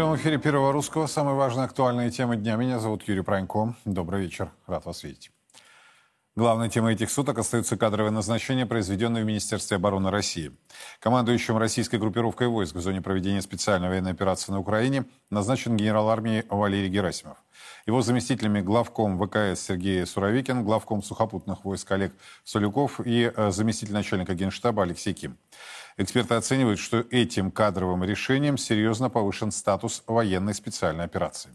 прямом эфире Первого Русского самые важные актуальные темы дня. Меня зовут Юрий Пронько. Добрый вечер. Рад вас видеть. Главной темой этих суток остаются кадровые назначения, произведенные в Министерстве обороны России. Командующим российской группировкой войск в зоне проведения специальной военной операции на Украине назначен генерал армии Валерий Герасимов. Его заместителями главком ВКС Сергей Суровикин, главком сухопутных войск Олег Солюков и э, заместитель начальника генштаба Алексей Ким. Эксперты оценивают, что этим кадровым решением серьезно повышен статус военной специальной операции.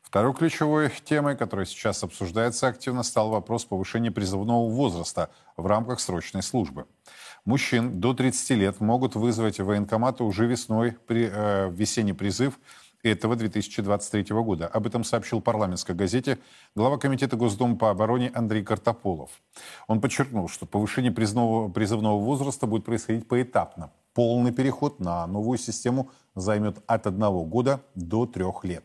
Второй ключевой темой, которая сейчас обсуждается активно, стал вопрос повышения призывного возраста в рамках срочной службы. Мужчин до 30 лет могут вызвать в военкоматы уже весной при э, весенний призыв этого 2023 года. Об этом сообщил парламентской газете глава Комитета Госдумы по обороне Андрей Картополов. Он подчеркнул, что повышение призывного, призывного возраста будет происходить поэтапно. Полный переход на новую систему займет от одного года до трех лет.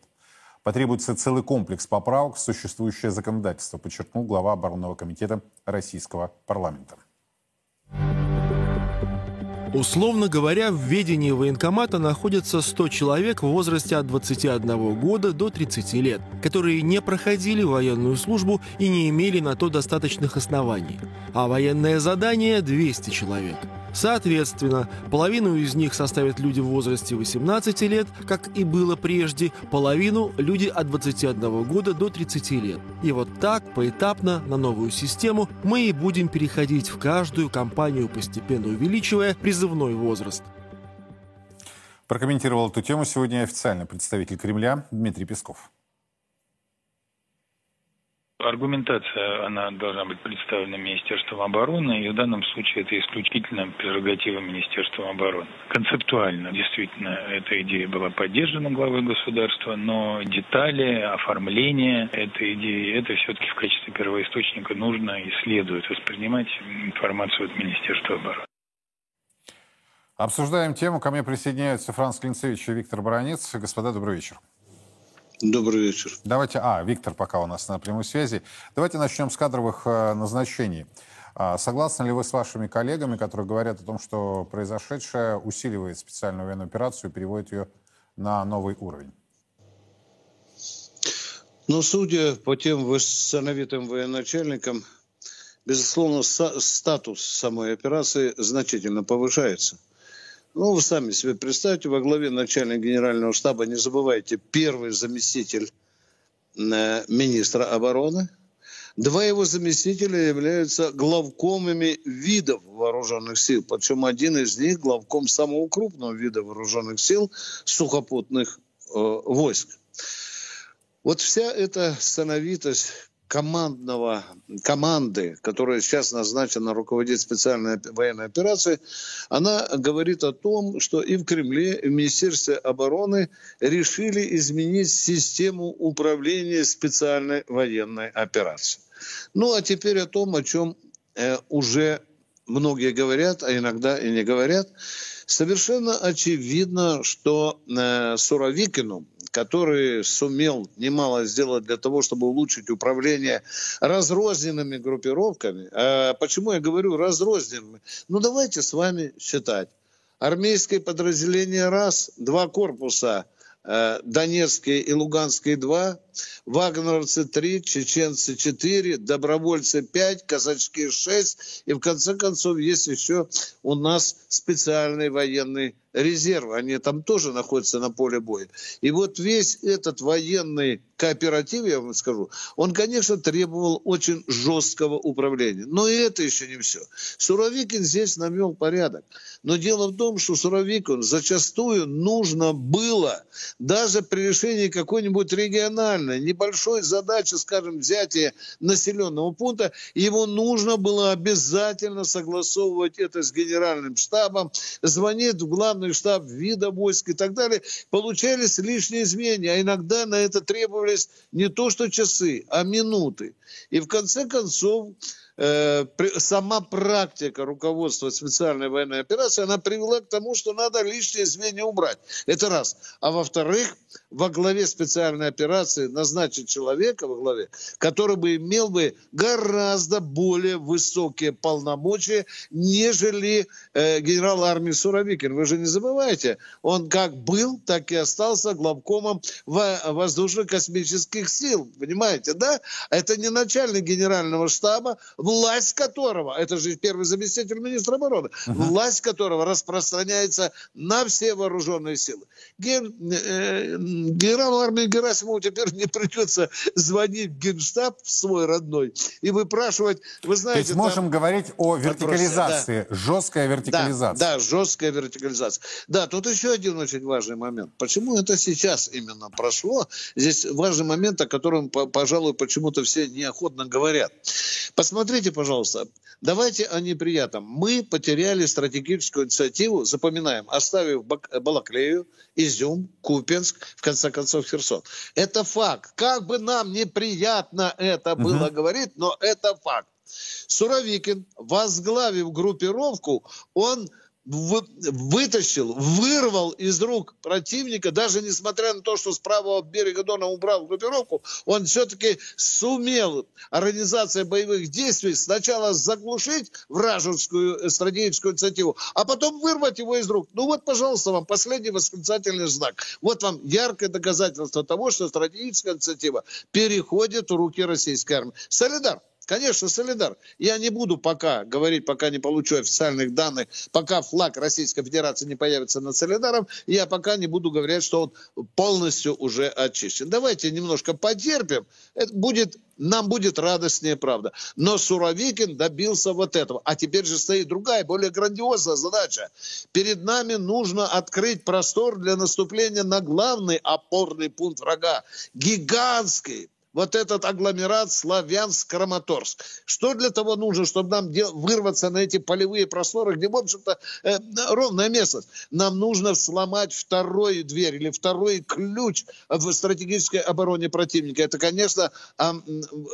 Потребуется целый комплекс поправок в существующее законодательство, подчеркнул глава оборонного комитета российского парламента. Условно говоря, в ведении военкомата находятся 100 человек в возрасте от 21 года до 30 лет, которые не проходили военную службу и не имели на то достаточных оснований. А военное задание – 200 человек – Соответственно, половину из них составят люди в возрасте 18 лет, как и было прежде, половину – люди от 21 года до 30 лет. И вот так, поэтапно, на новую систему мы и будем переходить в каждую компанию, постепенно увеличивая призывной возраст. Прокомментировал эту тему сегодня официальный представитель Кремля Дмитрий Песков аргументация, она должна быть представлена Министерством обороны, и в данном случае это исключительно прерогатива Министерства обороны. Концептуально, действительно, эта идея была поддержана главой государства, но детали, оформление этой идеи, это все-таки в качестве первоисточника нужно и следует воспринимать информацию от Министерства обороны. Обсуждаем тему. Ко мне присоединяются Франц Клинцевич и Виктор Баранец. Господа, добрый вечер. Добрый вечер. Давайте, а, Виктор пока у нас на прямой связи. Давайте начнем с кадровых э, назначений. А, согласны ли вы с вашими коллегами, которые говорят о том, что произошедшее усиливает специальную военную операцию и переводит ее на новый уровень? Ну, судя по тем восстановитым военачальникам, безусловно, статус самой операции значительно повышается – ну, вы сами себе представьте, во главе начальника генерального штаба, не забывайте, первый заместитель э, министра обороны. Два его заместителя являются главкомами видов вооруженных сил. Причем один из них главком самого крупного вида вооруженных сил сухопутных э, войск. Вот вся эта сановитость командного, команды, которая сейчас назначена руководить специальной военной операцией, она говорит о том, что и в Кремле, и в Министерстве обороны решили изменить систему управления специальной военной операцией. Ну а теперь о том, о чем э, уже многие говорят, а иногда и не говорят. Совершенно очевидно, что э, Суровикину который сумел немало сделать для того, чтобы улучшить управление разрозненными группировками. А почему я говорю разрозненными? Ну, давайте с вами считать. Армейское подразделение раз, два корпуса – Донецкие и Луганские 2, вагнеровцы 3, чеченцы 4, добровольцы 5, казачки 6. И в конце концов есть еще у нас специальный военный резерв. Они там тоже находятся на поле боя. И вот весь этот военный кооператив, я вам скажу, он, конечно, требовал очень жесткого управления. Но и это еще не все. Суровикин здесь навел порядок. Но дело в том, что Суровикин зачастую нужно было даже при решении какой-нибудь региональной, небольшой задачи, скажем, взятия населенного пункта, его нужно было обязательно согласовывать это с генеральным штабом, звонить в главный штаб вида войск и так далее. Получались лишние изменения, а иногда на это требовались не то что часы, а минуты. И в конце концов э, сама практика руководства специальной военной операции, она привела к тому, что надо лишние звенья убрать. Это раз. А во-вторых, во главе специальной операции назначить человека во главе, который бы имел бы гораздо более высокие полномочия, нежели э, генерал армии Суровикин. Вы же не забывайте, он как был, так и остался главкомом воздушно-космических сил. Понимаете, да? Это не начальник генерального штаба, власть которого, это же первый заместитель министра обороны, uh-huh. власть которого распространяется на все вооруженные силы. Ген, э, генералу армии Герасимову теперь не придется звонить в генштаб свой родной и выпрашивать, вы знаете... То есть можем говорить о вертикализации, да. жесткая вертикализация. Да, да, жесткая вертикализация. Да, тут еще один очень важный момент. Почему это сейчас именно прошло? Здесь важный момент, о котором, пожалуй, почему-то все неохотно говорят. Посмотрите, пожалуйста, давайте о неприятном. Мы потеряли стратегическую инициативу, запоминаем, оставив Балаклею, Изюм, Купенск, в конце концов Херсон. Это факт. Как бы нам неприятно это было угу. говорить, но это факт. Суровикин, возглавив группировку, он вытащил, вырвал из рук противника, даже несмотря на то, что с правого берега Дона убрал группировку, он все-таки сумел организация боевых действий сначала заглушить вражескую стратегическую инициативу, а потом вырвать его из рук. Ну вот, пожалуйста, вам последний восклицательный знак. Вот вам яркое доказательство того, что стратегическая инициатива переходит в руки российской армии. Солидар. Конечно, солидар. Я не буду пока говорить, пока не получу официальных данных, пока флаг Российской Федерации не появится над солидаром, я пока не буду говорить, что он полностью уже очищен. Давайте немножко потерпим. Это будет, нам будет радостнее, правда. Но Суровикин добился вот этого. А теперь же стоит другая, более грандиозная задача. Перед нами нужно открыть простор для наступления на главный опорный пункт врага. Гигантский, вот этот агломерат Славянск-Краматорск. Что для того нужно, чтобы нам вырваться на эти полевые просторы, где, в общем-то, э, ровная местность? Нам нужно сломать вторую дверь или второй ключ в стратегической обороне противника. Это, конечно, э,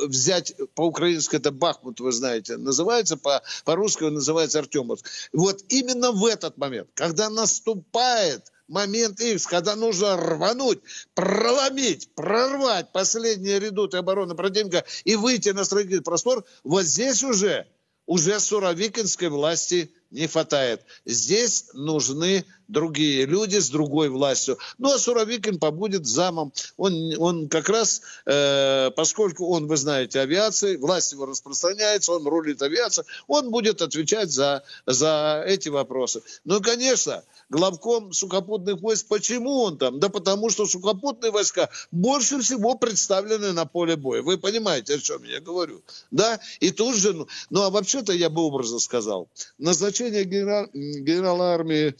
взять по-украински это Бахмут, вы знаете, называется, по- по-русски называется Артемовск. Вот именно в этот момент, когда наступает момент X, когда нужно рвануть, проломить, прорвать последние редуты обороны противника и выйти на стратегический простор, вот здесь уже, уже суровикинской власти не хватает. Здесь нужны другие люди с другой властью. Ну, а Суровикин побудет замом. Он, он как раз, э, поскольку он, вы знаете, авиацией, власть его распространяется, он рулит авиацией, он будет отвечать за, за эти вопросы. Ну, конечно, главком сухопутных войск, почему он там? Да потому что сухопутные войска больше всего представлены на поле боя. Вы понимаете, о чем я говорю? Да? И тут же, ну, ну а вообще-то я бы образно сказал, назначение генерал, генерала армии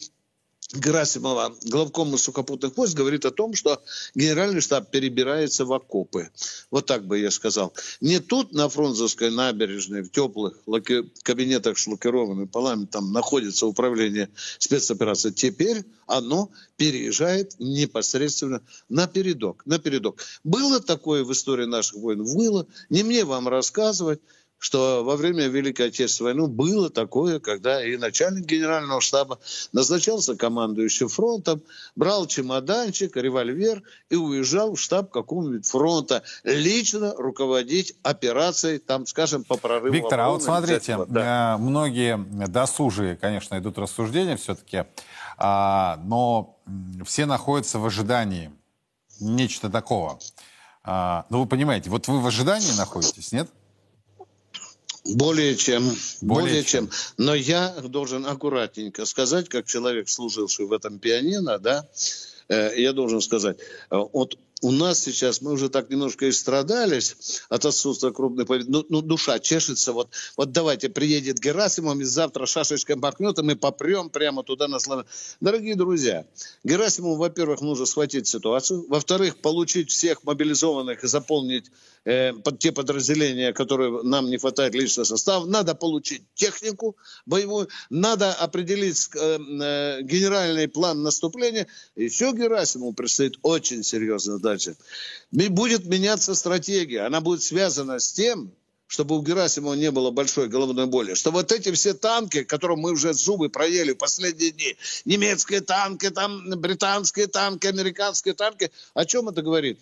Герасимова, главкома сухопутных войск, говорит о том, что генеральный штаб перебирается в окопы. Вот так бы я сказал. Не тут, на Фрунзовской набережной, в теплых лаки... кабинетах с лакированными полами, там находится управление спецоперации. Теперь оно переезжает непосредственно на передок. На передок. Было такое в истории наших войн? Было. Не мне вам рассказывать что во время Великой Отечественной войны было такое, когда и начальник генерального штаба назначался командующим фронтом, брал чемоданчик, револьвер и уезжал в штаб какого-нибудь фронта лично руководить операцией, там, скажем, по прорыву. Виктор, а вот смотрите, да. Э, многие досужие, конечно, идут рассуждения все-таки, а, но все находятся в ожидании нечто такого. А, ну, вы понимаете, вот вы в ожидании находитесь, нет? Более чем. Более, более чем. чем. Но я должен аккуратненько сказать, как человек, служивший в этом пианино, да, э, я должен сказать, э, вот у нас сейчас, мы уже так немножко и страдались от отсутствия крупной победы. Ну, ну, душа чешется. Вот, вот давайте, приедет Герасимов, и завтра шашечкой махнет, и мы попрем прямо туда на славян. Дорогие друзья, Герасимову, во-первых, нужно схватить ситуацию. Во-вторых, получить всех мобилизованных и заполнить э, под те подразделения, которые нам не хватает личного состава. Надо получить технику боевую. Надо определить э, э, генеральный план наступления. Еще Герасимову предстоит очень серьезная задача. Будет меняться стратегия. Она будет связана с тем, чтобы у Герасимова не было большой головной боли, что вот эти все танки, которым мы уже зубы проели последние дни, немецкие танки, там британские танки, американские танки, о чем это говорит?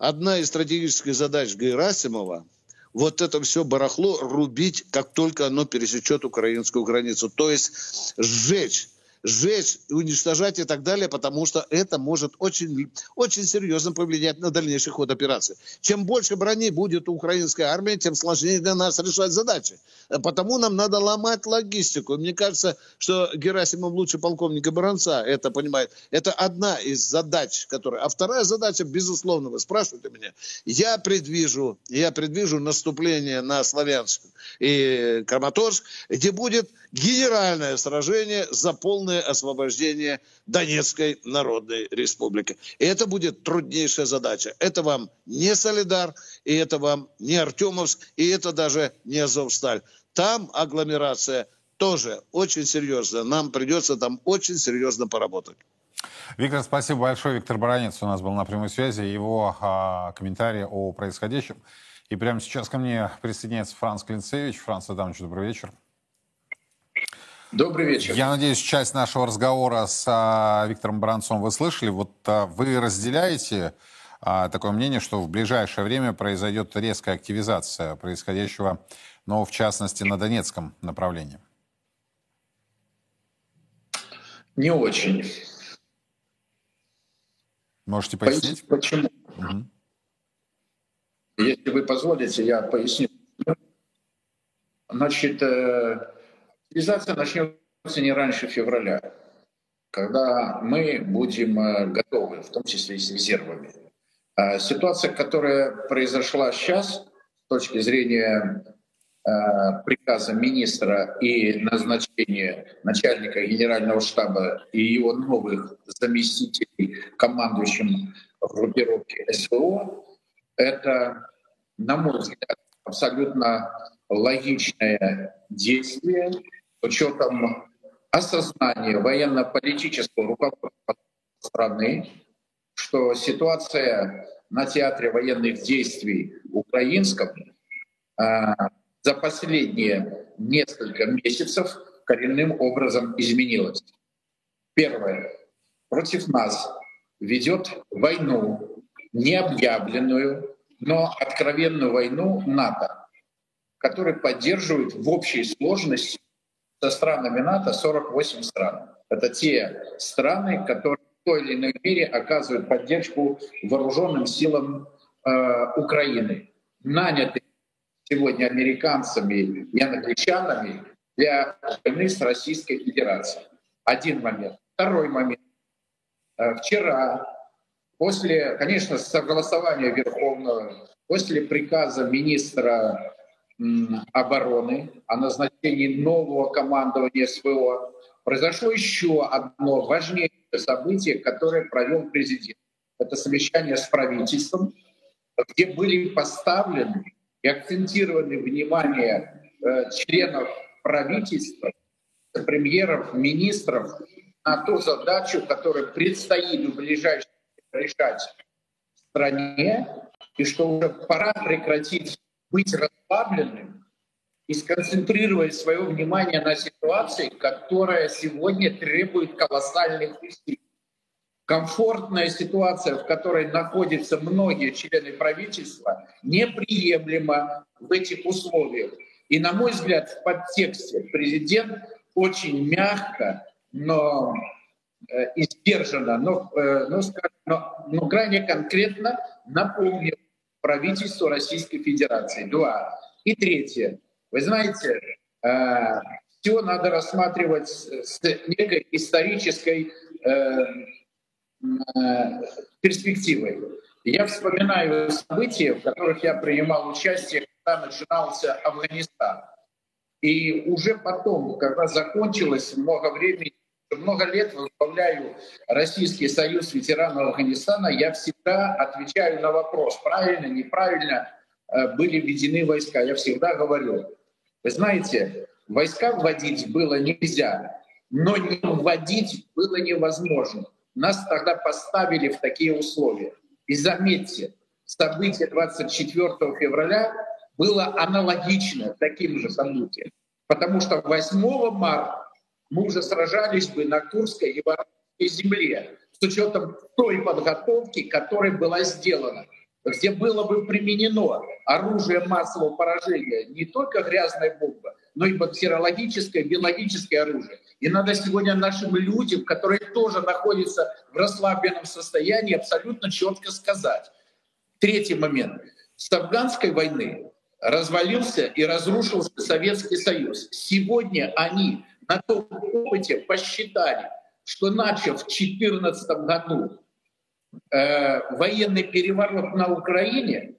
Одна из стратегических задач Герасимова – вот это все барахло рубить, как только оно пересечет украинскую границу. То есть сжечь сжечь, уничтожать и так далее, потому что это может очень, очень серьезно повлиять на дальнейший ход операции. Чем больше брони будет у украинской армии, тем сложнее для нас решать задачи. Потому нам надо ломать логистику. Мне кажется, что Герасимов лучше полковника Баранца это понимает. Это одна из задач, которая... А вторая задача, безусловно, вы спрашиваете меня, я предвижу, я предвижу наступление на Славянск и Краматорск, где будет генеральное сражение за полное освобождение Донецкой Народной Республики. И это будет труднейшая задача. Это вам не Солидар, и это вам не Артемовск, и это даже не Азовсталь. Там агломерация тоже очень серьезная. Нам придется там очень серьезно поработать. Виктор, спасибо большое. Виктор Баранец у нас был на прямой связи. Его а, комментарии о происходящем. И прямо сейчас ко мне присоединяется Франц Клинцевич. Франц Адамович, добрый вечер. Добрый вечер. Я надеюсь, часть нашего разговора с а, Виктором Бранцом вы слышали. Вот а, вы разделяете а, такое мнение, что в ближайшее время произойдет резкая активизация происходящего, но в частности на Донецком направлении? Не очень. Можете пояснить? Почему? Угу. Если вы позволите, я поясню. Значит, э, Реализация начнется не раньше февраля, когда мы будем э, готовы, в том числе и с резервами. А ситуация, которая произошла сейчас, с точки зрения э, приказа министра и назначения начальника генерального штаба и его новых заместителей командующим в группировке СВО, это, на мой взгляд, абсолютно логичное действие, учетом осознания военно-политического руководства страны, что ситуация на театре военных действий украинском а, за последние несколько месяцев коренным образом изменилась. Первое. Против нас ведет войну, необъявленную, но откровенную войну НАТО, который поддерживает в общей сложности со странами НАТО 48 стран. Это те страны, которые в той или иной мере оказывают поддержку вооруженным силам э, Украины, наняты сегодня американцами и англичанами для войны с Российской Федерацией. Один момент. Второй момент. Э, вчера, после, конечно, согласования Верховного, после приказа министра обороны о назначении нового командования СВО, произошло еще одно важнейшее событие, которое провел президент. Это совещание с правительством, где были поставлены и акцентированы внимание э, членов правительства, премьеров, министров на ту задачу, которую предстоит в ближайшее решать в стране, и что уже пора прекратить быть расслабленным и сконцентрировать свое внимание на ситуации, которая сегодня требует колоссальных усилий. Комфортная ситуация, в которой находятся многие члены правительства, неприемлема в этих условиях. И, на мой взгляд, в подтексте президент очень мягко, но э, и но, э, но, но, но крайне конкретно напомнил правительству Российской Федерации. Два. И третье. Вы знаете, э, все надо рассматривать с некой исторической э, э, перспективой. Я вспоминаю события, в которых я принимал участие, когда начинался Афганистан. И уже потом, когда закончилось много времени много лет возглавляю Российский союз ветеранов Афганистана, я всегда отвечаю на вопрос, правильно, неправильно э, были введены войска. Я всегда говорю, вы знаете, войска вводить было нельзя, но не вводить было невозможно. Нас тогда поставили в такие условия. И заметьте, события 24 февраля было аналогично таким же событиям. Потому что 8 марта мы уже сражались бы на Курской и Воронежской земле с учетом той подготовки, которая была сделана где было бы применено оружие массового поражения, не только грязная бомба, но и бактериологическое, биологическое оружие. И надо сегодня нашим людям, которые тоже находятся в расслабленном состоянии, абсолютно четко сказать. Третий момент. С афганской войны развалился и разрушился Советский Союз. Сегодня они на том опыте посчитали, что начав в 2014 году э, военный переворот на Украине,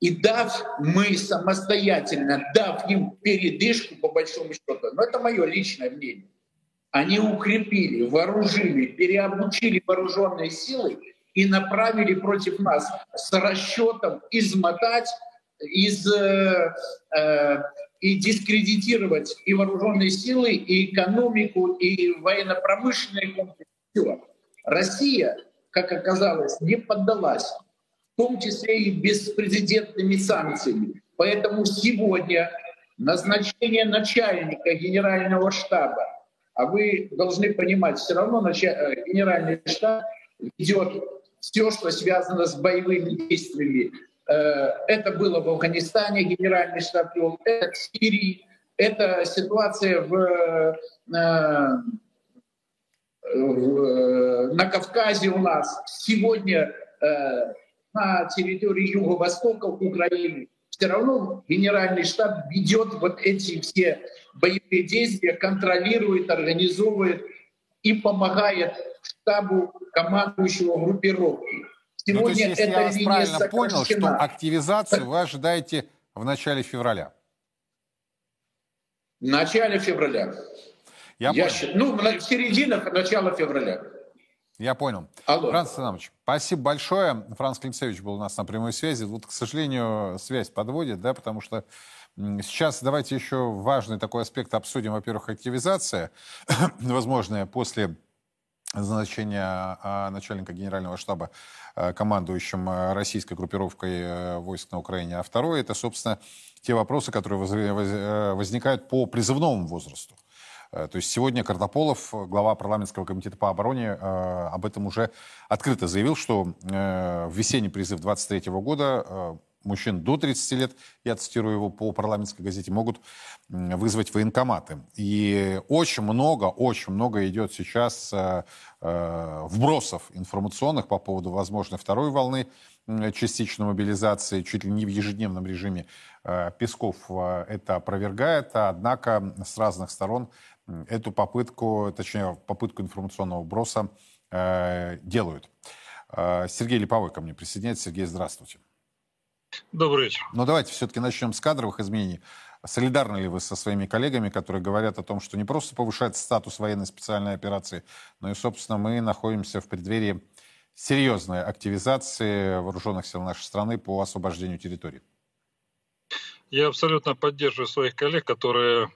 и дав мы самостоятельно, дав им передышку, по большому счету, но это мое личное мнение, они укрепили, вооружили, переобучили вооруженные силы и направили против нас с расчетом измотать, из, э, э, и дискредитировать и вооруженные силы, и экономику, и военно-промышленные комплексы. Россия, как оказалось, не поддалась в том числе и беспрецедентными санкциями. Поэтому сегодня назначение начальника генерального штаба, а вы должны понимать, все равно э, генеральный штаб ведет все, что связано с боевыми действиями. Э, это было в Афганистане, генеральный штаб вел, это в Сирии, это ситуация в, э, в, на Кавказе у нас. Сегодня на территории юго-востока Украины, все равно генеральный штаб ведет вот эти все боевые действия, контролирует, организовывает и помогает штабу командующего группировки. Сегодня ну, то есть, если я вас правильно понял, что активизацию вы ожидаете в начале февраля? В начале февраля. Я, я понял. Ну, в серединах, начала февраля. Я понял. Алло. Франц Иванович, спасибо большое. Франц Климцевич был у нас на прямой связи. Вот, к сожалению, связь подводит, да, потому что сейчас давайте еще важный такой аспект обсудим. Во-первых, активизация, возможная после назначения а, начальника генерального штаба а, командующим а, российской группировкой э, войск на Украине. А второе, это, собственно, те вопросы, которые э, возникают по призывному возрасту. Э, то есть сегодня Картополов, глава парламентского комитета по обороне, э, об этом уже открыто заявил, что э, в весенний призыв 23 года мужчин до 30 лет, я цитирую его по парламентской газете, могут вызвать военкоматы. И очень много, очень много идет сейчас вбросов информационных по поводу возможной второй волны частичной мобилизации, чуть ли не в ежедневном режиме. Песков это опровергает, однако с разных сторон эту попытку, точнее, попытку информационного броса э, делают. Э, Сергей Липовой ко мне присоединяется. Сергей, здравствуйте. Добрый вечер. Но давайте все-таки начнем с кадровых изменений. Солидарны ли вы со своими коллегами, которые говорят о том, что не просто повышается статус военной специальной операции, но и, собственно, мы находимся в преддверии серьезной активизации вооруженных сил нашей страны по освобождению территории? Я абсолютно поддерживаю своих коллег, которые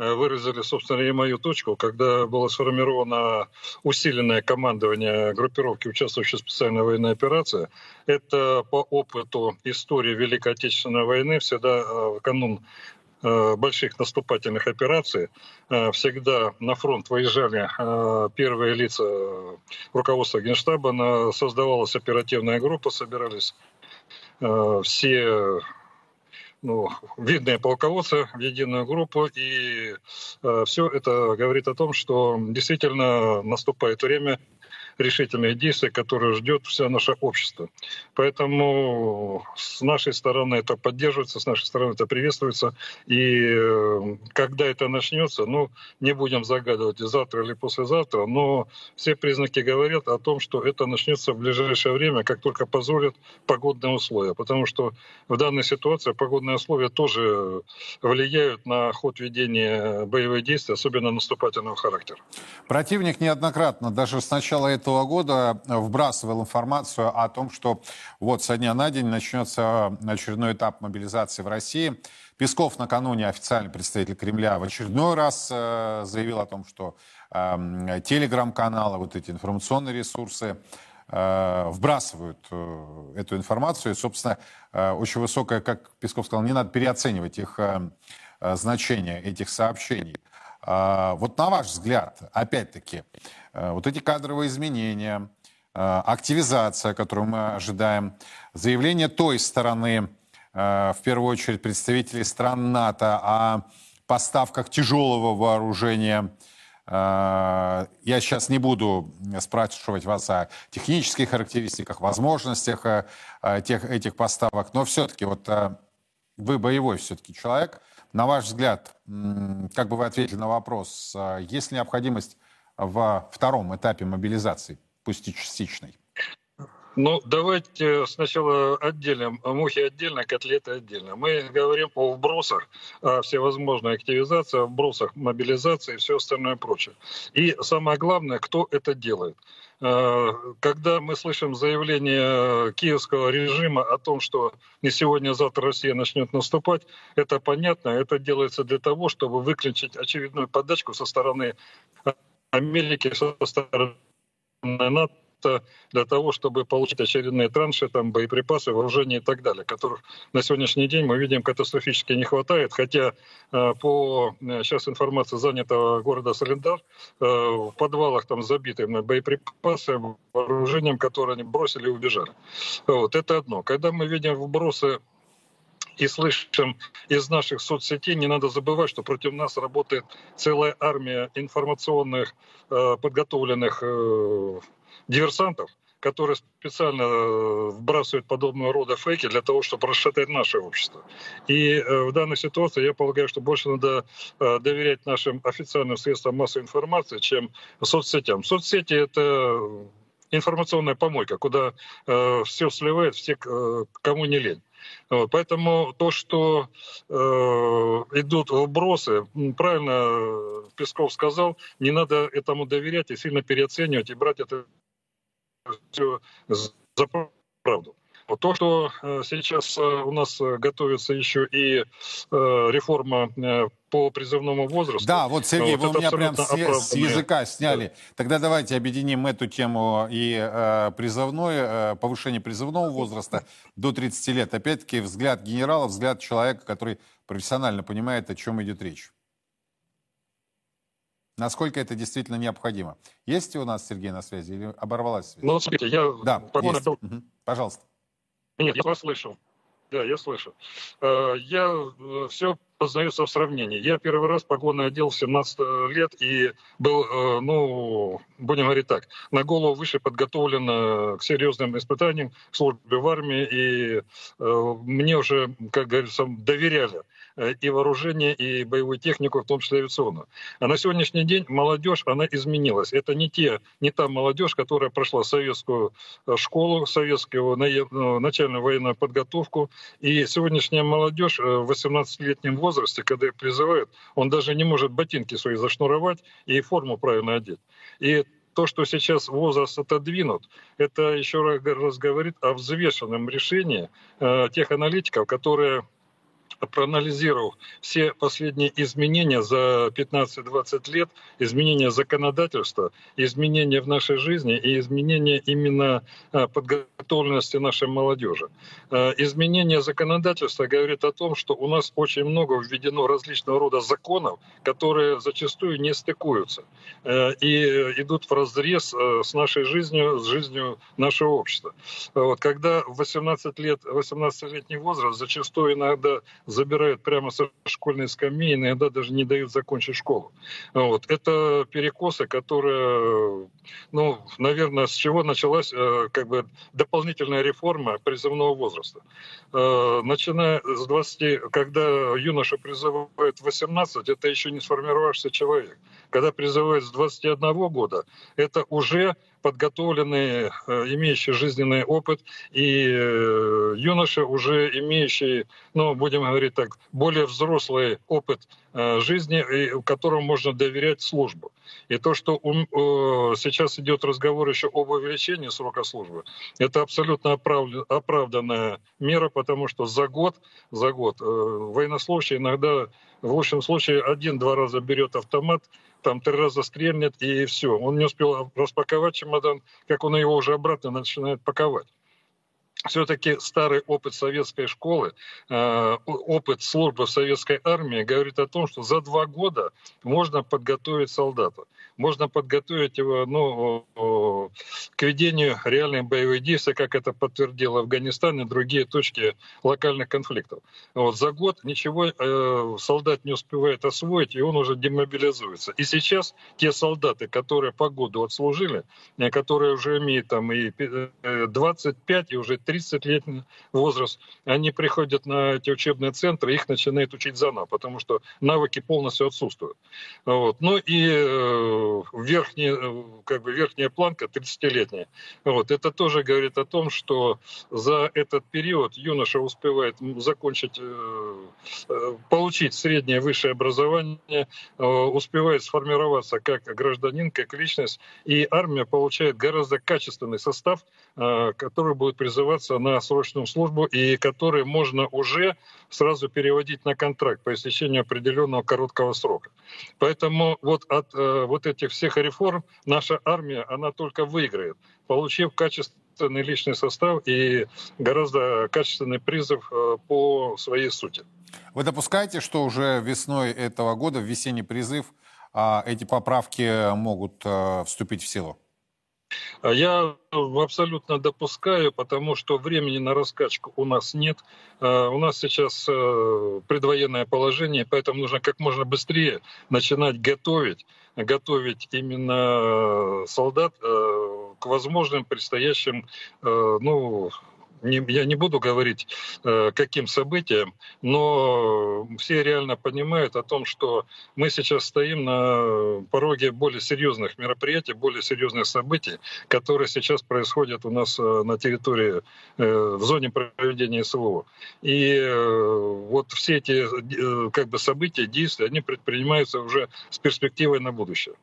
выразили, собственно, и мою точку, когда было сформировано усиленное командование группировки, участвующей в специальной военной операции. Это по опыту истории Великой Отечественной войны всегда э, в канун э, больших наступательных операций. Всегда на фронт выезжали первые лица руководства Генштаба, создавалась оперативная группа, собирались все ну, видные полководцы в единую группу, и э, все это говорит о том, что действительно наступает время решительных действий, которые ждет все наше общество. Поэтому с нашей стороны это поддерживается, с нашей стороны это приветствуется. И э, когда это начнется, ну, не будем загадывать завтра или послезавтра, но все признаки говорят о том, что это начнется в ближайшее время, как только позволят погодные условия. Потому что в данной ситуации погодные условия тоже влияют на ход ведения боевых действий, особенно наступательного характера. Противник неоднократно, даже с начала этого года вбрасывал информацию о том, что вот со дня на день начнется очередной этап мобилизации в России. Песков накануне официальный представитель Кремля в очередной раз э, заявил о том, что э, телеграм-каналы, вот эти информационные ресурсы вбрасывают эту информацию. И, собственно, очень высокая, как Песков сказал, не надо переоценивать их значение, этих сообщений. Вот на ваш взгляд, опять-таки, вот эти кадровые изменения, активизация, которую мы ожидаем, заявление той стороны, в первую очередь представителей стран НАТО, о поставках тяжелого вооружения. Э, я сейчас не буду спрашивать вас о технических характеристиках, возможностях э, э, тех, этих поставок, но все-таки вот вы боевой все-таки человек. На ваш взгляд, как бы вы ответили на вопрос, есть ли необходимость во втором этапе мобилизации, пусть и частичной? Ну, давайте сначала отделим мухи отдельно, котлеты отдельно. Мы говорим о вбросах, о всевозможной активизации, о вбросах мобилизации и все остальное прочее. И самое главное, кто это делает. Э, когда мы слышим заявление киевского режима о том, что не сегодня, а завтра Россия начнет наступать, это понятно. Это делается для того, чтобы выключить очередную подачку со стороны Америки, со стороны НАТО для того, чтобы получить очередные транши, там, боеприпасы, вооружения и так далее, которых на сегодняшний день мы видим катастрофически не хватает. Хотя э, по э, сейчас информации занятого города Солидар, э, в подвалах там забиты боеприпасы, вооружением, которые они бросили и убежали. Вот, это одно. Когда мы видим вбросы и слышим из наших соцсетей, не надо забывать, что против нас работает целая армия информационных, подготовленных диверсантов, которые специально э, вбрасывают подобного рода фейки для того, чтобы расшатать наше общество. И э, в данной ситуации я полагаю, что больше надо э, доверять нашим официальным средствам массовой информации, чем соцсетям. Соцсети — это информационная помойка, куда все сливает, все, кому не лень. Поэтому то, что э, идут вбросы, правильно Песков сказал, не надо этому доверять и сильно переоценивать и брать это все за правду. То, что э, сейчас э, у нас э, готовится еще и реформа по призывному возрасту. Да, вот, Сергей, вот вы у меня прям с, с языка сняли. Да. Тогда давайте объединим эту тему и э, призывное, э, повышение призывного возраста до 30 лет. Опять-таки взгляд генерала, взгляд человека, который профессионально понимает, о чем идет речь. Насколько это действительно необходимо. Есть у нас Сергей на связи или оборвалась связь? Ну, смотрите, я... Да, есть. Угу. Пожалуйста. Нет, я вас слышу. Да, я слышу. Э, я э, все познается в сравнении. Я первый раз погонный отдел в 17 лет и был, э, ну, будем говорить так, на голову выше подготовлен к серьезным испытаниям в службе в армии, и мне уже, как говорится, доверяли и вооружение, и боевую технику, в том числе авиационную. А на сегодняшний день молодежь, она изменилась. Это не, те, не та молодежь, которая прошла советскую школу, советскую начальную военную подготовку. И сегодняшняя молодежь в 18-летнем возрасте возрасте, когда их призывают, он даже не может ботинки свои зашнуровать и форму правильно одеть. И то, что сейчас возраст отодвинут, это еще раз говорит о взвешенном решении э, тех аналитиков, которые проанализировав все последние изменения за 15-20 лет, изменения законодательства, изменения в нашей жизни и изменения именно а, подготовленности нашей молодежи. А, изменение законодательства говорит о том, что у нас очень много введено различного рода законов, которые зачастую не стыкуются и идут в разрез с нашей жизнью, с жизнью нашего общества. Вот, когда в 18 лет, 18-летний возраст зачастую иногда забирают прямо со школьной скамьи, иногда даже не дают закончить школу. Вот. Это перекосы, которые, ну, наверное, с чего началась э, как бы дополнительная реформа призывного возраста. Э, начиная с 20, когда юноша призывает 18, это еще не сформировавшийся человек. Когда призывают с 21 года, это уже подготовленные, э, имеющие жизненный опыт, и э, юноши, уже имеющие, ну, будем говорить так, более взрослый опыт э, жизни, которому можно доверять службу. И то, что сейчас идет разговор еще об увеличении срока службы, это абсолютно оправданная мера, потому что за год, за год военнослужащий иногда в лучшем случае один-два раза берет автомат, там три раза стрельнет и все. Он не успел распаковать чемодан, как он его уже обратно начинает паковать все-таки старый опыт советской школы, э, опыт службы в советской армии говорит о том, что за два года можно подготовить солдата. Можно подготовить его ну, к ведению реальных боевых действий, как это подтвердил Афганистан и другие точки локальных конфликтов. Вот, за год ничего э, солдат не успевает освоить, и он уже демобилизуется. И сейчас те солдаты, которые по году отслужили, э, которые уже имеют там и 25, и уже 30-летний возраст, они приходят на эти учебные центры, их начинают учить заново, потому что навыки полностью отсутствуют. Вот. Ну и э, верхняя, э, как бы верхняя планка 30-летняя. Вот. Это тоже говорит о том, что за этот период юноша успевает закончить, э, получить среднее высшее образование, успевает сформироваться как гражданин, как личность, и армия получает гораздо качественный состав, который будет призывать устраиваться на срочную службу и которые можно уже сразу переводить на контракт по истечению определенного короткого срока. Поэтому вот от э, вот этих всех реформ наша армия, она только выиграет, получив качественный личный состав и гораздо качественный призыв э, по своей сути. Вы допускаете, что уже весной этого года, в весенний призыв, э, эти поправки могут э, вступить в силу? А я абсолютно допускаю, потому что времени на раскачку у нас нет. А, у нас сейчас э, предвоенное положение, поэтому нужно как можно быстрее начинать готовить, готовить именно солдат э, к возможным предстоящим э, ну, не, я не буду говорить, э, каким событиям, но все реально понимают о том, что мы сейчас стоим на пороге более серьезных мероприятий, более серьезных событий, которые сейчас происходят у нас э, на территории, э, в зоне проведения СВО. И вот все эти как бы события, действия, они предпринимаются уже с перспективой на будущее.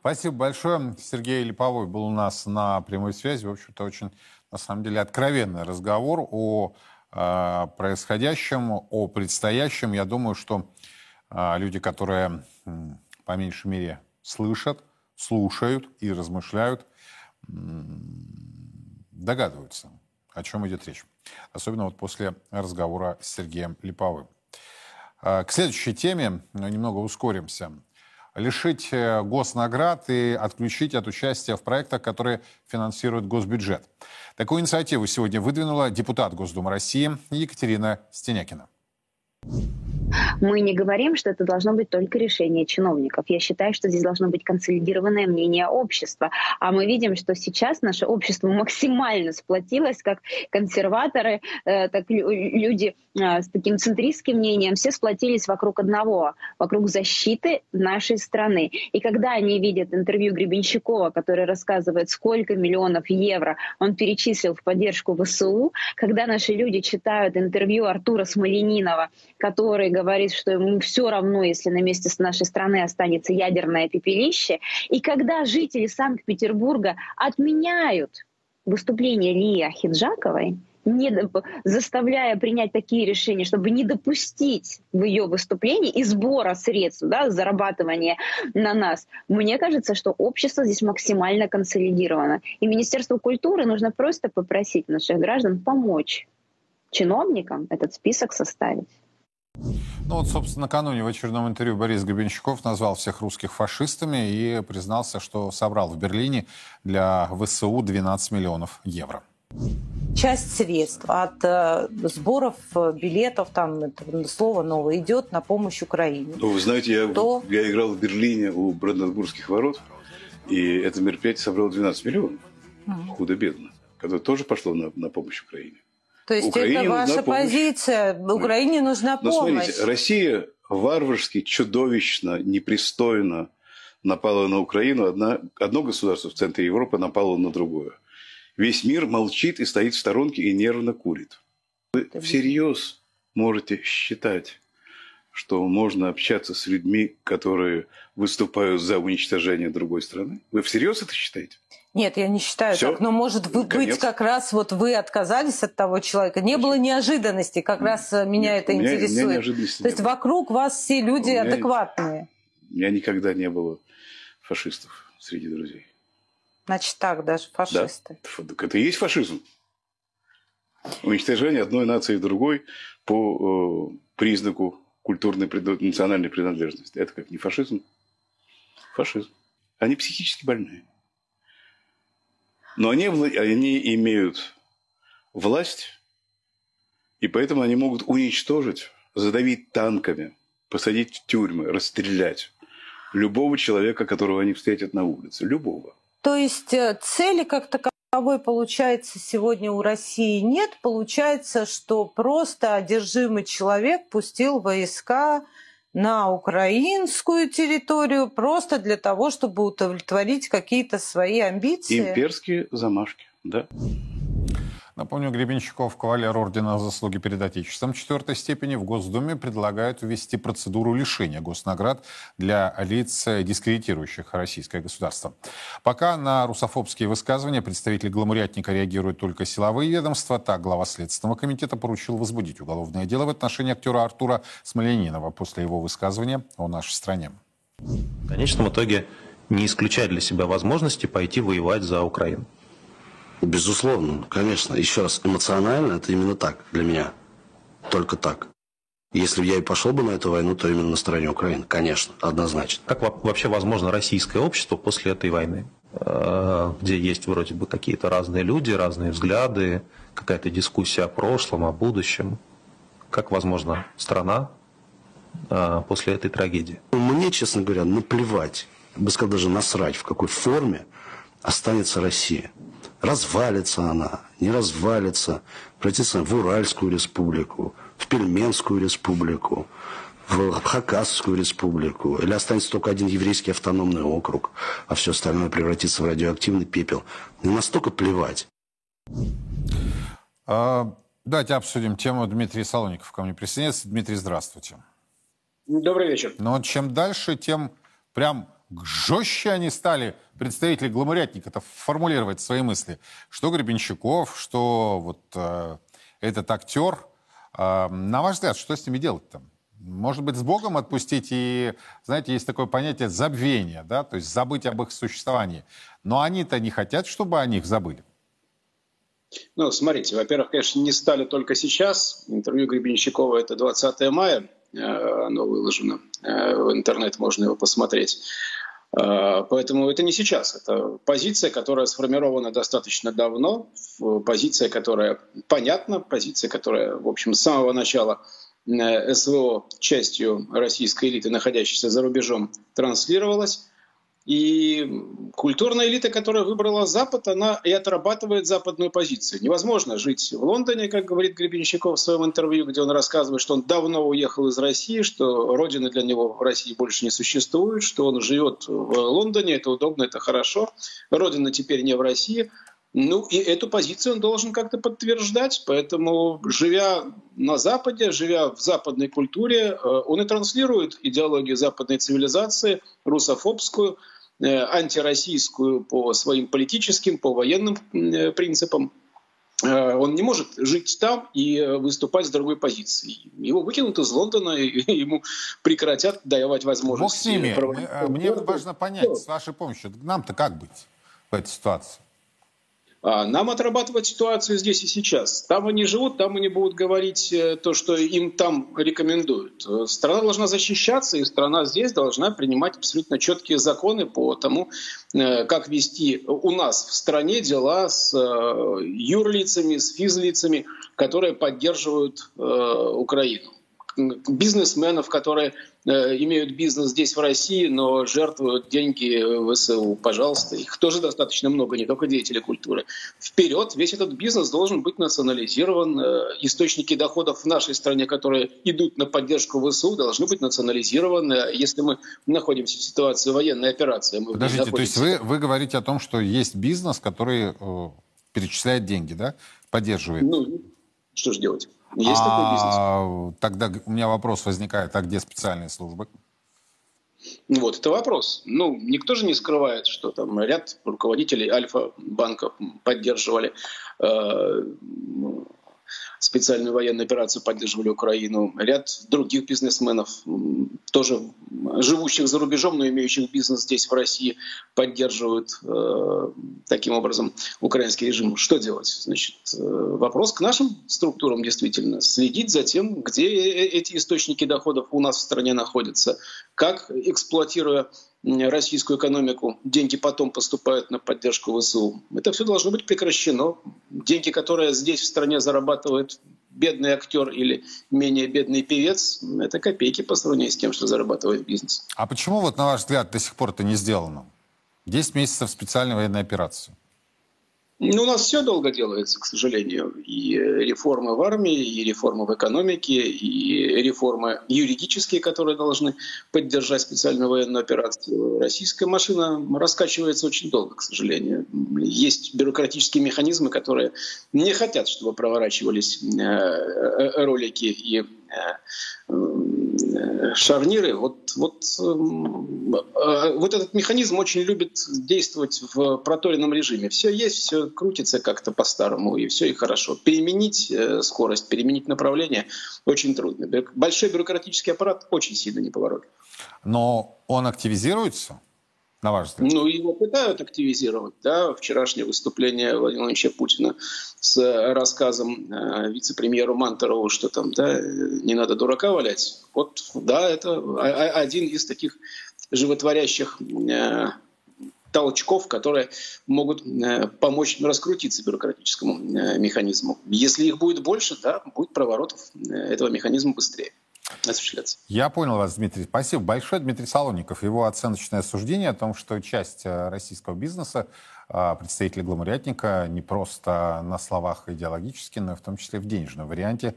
Спасибо большое. Сергей Липовой был у нас на прямой связи. В общем-то, очень на самом деле, откровенный разговор о э, происходящем, о предстоящем. Я думаю, что э, люди, которые, э, по меньшей мере, слышат, слушают и размышляют, э, догадываются, о чем идет речь. Особенно вот после разговора с Сергеем Липовым. Э, к следующей теме немного ускоримся лишить э, госнаград и отключить от участия в проектах, которые финансирует госбюджет. Такую инициативу сегодня выдвинула депутат Госдумы России Екатерина Стенякина. Мы не говорим, что это должно быть только решение чиновников. Я считаю, что здесь должно быть консолидированное мнение общества. А мы видим, что сейчас наше общество максимально сплотилось, как консерваторы, э, так люди э, с таким центристским мнением, все сплотились вокруг одного, вокруг защиты нашей страны. И когда они видят интервью Гребенщикова, который рассказывает, сколько миллионов евро он перечислил в поддержку ВСУ, когда наши люди читают интервью Артура Смоленинова, который говорит, что ему все равно, если на месте нашей страны останется ядерное пепелище. И когда жители Санкт-Петербурга отменяют выступление Лии Ахиджаковой, не заставляя принять такие решения, чтобы не допустить в ее выступлении и сбора средств, да, зарабатывания на нас. Мне кажется, что общество здесь максимально консолидировано. И Министерству культуры нужно просто попросить наших граждан помочь чиновникам этот список составить. Ну вот, собственно, накануне в очередном интервью Борис Гребенщиков назвал всех русских фашистами и признался, что собрал в Берлине для ВСУ 12 миллионов евро. Часть средств от э, сборов э, билетов, там это слово новое, идет на помощь Украине. Ну, вы знаете, я, То... я играл в Берлине у Бранденбургских ворот, и это мероприятие собрало 12 миллионов. Mm. Худо-бедно. Которое тоже пошло на, на помощь Украине. То есть Украине это ваша позиция, Украине нужна помощь. Но смотрите, Россия варварски, чудовищно, непристойно напала на Украину. Одна, одно государство в центре Европы напало на другое. Весь мир молчит и стоит в сторонке и нервно курит. Вы всерьез можете считать, что можно общаться с людьми, которые выступают за уничтожение другой страны? Вы всерьез это считаете? Нет, я не считаю Все? так. Но может вы, быть как раз вот вы отказались от того человека. Не было неожиданности, как раз э, меня Нет, это меня, интересует. Меня То есть было. вокруг вас все люди у меня, адекватные. У меня никогда не было фашистов среди друзей. Значит так, даже фашисты. Да. Это и есть фашизм. Уничтожение одной нации другой по э, признаку культурной, национальной принадлежности. Это как не фашизм? Фашизм. Они психически больные. Но они, они имеют власть, и поэтому они могут уничтожить, задавить танками, посадить в тюрьмы, расстрелять любого человека, которого они встретят на улице. Любого. То есть э, цели как таковой, получается, сегодня у России нет. Получается, что просто одержимый человек пустил войска на украинскую территорию просто для того, чтобы удовлетворить какие-то свои амбиции. Имперские замашки, да. Напомню, Гребенщиков, кавалер Ордена Заслуги перед Отечеством четвертой степени в Госдуме предлагают ввести процедуру лишения госнаград для лиц, дискредитирующих российское государство. Пока на русофобские высказывания представители гламурятника реагируют только силовые ведомства, так глава Следственного комитета поручил возбудить уголовное дело в отношении актера Артура Смоленинова после его высказывания о нашей стране. В конечном итоге не исключать для себя возможности пойти воевать за Украину. Безусловно, конечно. Еще раз, эмоционально это именно так для меня. Только так. Если бы я и пошел бы на эту войну, то именно на стороне Украины. Конечно, однозначно. Как вообще возможно российское общество после этой войны? Э, где есть вроде бы какие-то разные люди, разные взгляды, какая-то дискуссия о прошлом, о будущем. Как возможно страна э, после этой трагедии? Мне, честно говоря, наплевать, я бы сказал даже насрать, в какой форме останется Россия развалится она, не развалится, превратится в Уральскую республику, в Пельменскую республику, в Хакасскую республику, или останется только один еврейский автономный округ, а все остальное превратится в радиоактивный пепел. Не настолько плевать. А, давайте обсудим тему. Дмитрий Солоников ко мне присоединяется. Дмитрий, здравствуйте. Добрый вечер. Но чем дальше, тем прям жестче они стали, представители гламурятника-то, формулировать свои мысли. Что Гребенщиков, что вот э, этот актер. Э, на ваш взгляд, что с ними делать там? Может быть, с Богом отпустить и, знаете, есть такое понятие забвения, да, то есть забыть об их существовании. Но они-то не хотят, чтобы о них забыли. Ну, смотрите, во-первых, конечно, не стали только сейчас. Интервью Гребенщикова это 20 мая, э, оно выложено э, в интернет, можно его посмотреть. А, поэтому это не сейчас. Это позиция, которая сформирована достаточно давно, позиция, которая понятна, позиция, которая, в общем, с самого начала э, СВО частью российской элиты, находящейся за рубежом, транслировалась. И культурная элита, которая выбрала Запад, она и отрабатывает западную позицию. Невозможно жить в Лондоне, как говорит Гребенщиков в своем интервью, где он рассказывает, что он давно уехал из России, что родины для него в России больше не существует, что он живет в Лондоне, это удобно, это хорошо. Родина теперь не в России. Ну и эту позицию он должен как-то подтверждать, поэтому живя на Западе, живя в западной культуре, э, он и транслирует идеологию западной цивилизации, русофобскую, антироссийскую по своим политическим, по военным э, принципам. Он не может жить там и выступать с другой позиции. Его выкинут из Лондона, и ему прекратят давать возможность. Бог с ними. Мне важно понять, с вашей помощью, нам-то как быть в этой ситуации? А нам отрабатывать ситуацию здесь и сейчас. Там они живут, там они будут говорить э, то, что им там рекомендуют. Страна должна защищаться, и страна здесь должна принимать абсолютно четкие законы по тому, э, как вести у нас в стране дела с э, юрлицами, с физлицами, которые поддерживают Украину бизнесменов, которые э, имеют бизнес здесь, в России, но жертвуют деньги в ВСУ. Пожалуйста, их тоже достаточно много, не только деятели культуры. Вперед, весь этот бизнес должен быть национализирован. Э, источники доходов в нашей стране, которые идут на поддержку ВСУ, должны быть национализированы. Если мы находимся в ситуации военной операции... Мы Подождите, то есть вы, вы говорите о том, что есть бизнес, который э, перечисляет деньги, да? Поддерживает? Ну, что же делать? Есть а, такой бизнес. Тогда у меня вопрос возникает, а где специальные службы? Вот, это вопрос. Ну, никто же не скрывает, что там ряд руководителей Альфа-банка поддерживали э, специальную военную операцию поддерживали Украину. Ряд других бизнесменов, тоже живущих за рубежом, но имеющих бизнес здесь, в России, поддерживают э, таким образом украинский режим. Что делать? Значит, э, вопрос к нашим структурам действительно. Следить за тем, где э, эти источники доходов у нас в стране находятся, как, эксплуатируя российскую экономику, деньги потом поступают на поддержку ВСУ. Это все должно быть прекращено. Деньги, которые здесь в стране зарабатывает бедный актер или менее бедный певец, это копейки по сравнению с тем, что зарабатывает бизнес. А почему, вот на ваш взгляд, до сих пор это не сделано? 10 месяцев специальной военной операции. Ну, у нас все долго делается, к сожалению. И реформы в армии, и реформы в экономике, и реформы юридические, которые должны поддержать специальную военную операцию. Российская машина раскачивается очень долго, к сожалению. Есть бюрократические механизмы, которые не хотят, чтобы проворачивались э, э, ролики и э, шарниры, вот, вот, эм, э, вот этот механизм очень любит действовать в проторенном режиме. Все есть, все крутится как-то по-старому, и все и хорошо. Переменить э, скорость, переменить направление очень трудно. Большой бюрократический аппарат очень сильно неповоротлив. Но он активизируется? На ваш взгляд? Ну, его пытают активизировать. Да? Вчерашнее выступление Владимира Владимировича Путина с рассказом э, вице-премьеру Мантерову, что там, да, не надо дурака валять. Вот, да, это один из таких животворящих э, толчков, которые могут э, помочь раскрутиться бюрократическому э, механизму. Если их будет больше, да, будет проворотов э, этого механизма быстрее осуществляться. Я понял вас, Дмитрий. Спасибо большое. Дмитрий Солоников. Его оценочное суждение о том, что часть э, российского бизнеса, э, представители гламурятника, не просто на словах идеологически, но и в том числе в денежном варианте,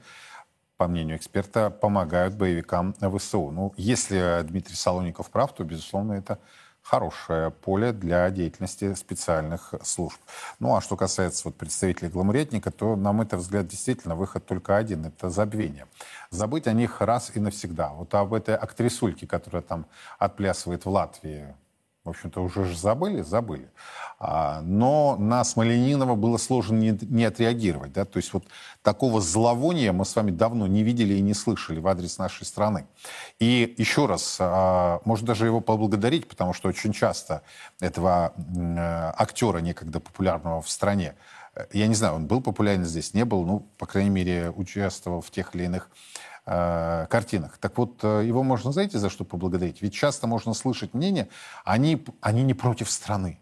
по мнению эксперта, помогают боевикам ВСУ. Ну, если Дмитрий Солоников прав, то, безусловно, это хорошее поле для деятельности специальных служб. Ну а что касается вот представителей гламуретника, то, на мой взгляд, действительно выход только один — это забвение. Забыть о них раз и навсегда. Вот об этой актрисульке, которая там отплясывает в Латвии, в общем-то, уже же забыли, забыли. А, но на Смоленинова было сложно не, не отреагировать. Да? То есть вот такого зловония мы с вами давно не видели и не слышали в адрес нашей страны. И еще раз, а, можно даже его поблагодарить, потому что очень часто этого э, актера, некогда популярного в стране, э, я не знаю, он был популярен здесь, не был, ну, по крайней мере, участвовал в тех или иных э, картинах. Так вот, э, его можно, знаете, за что поблагодарить? Ведь часто можно слышать мнение, они, они не против страны,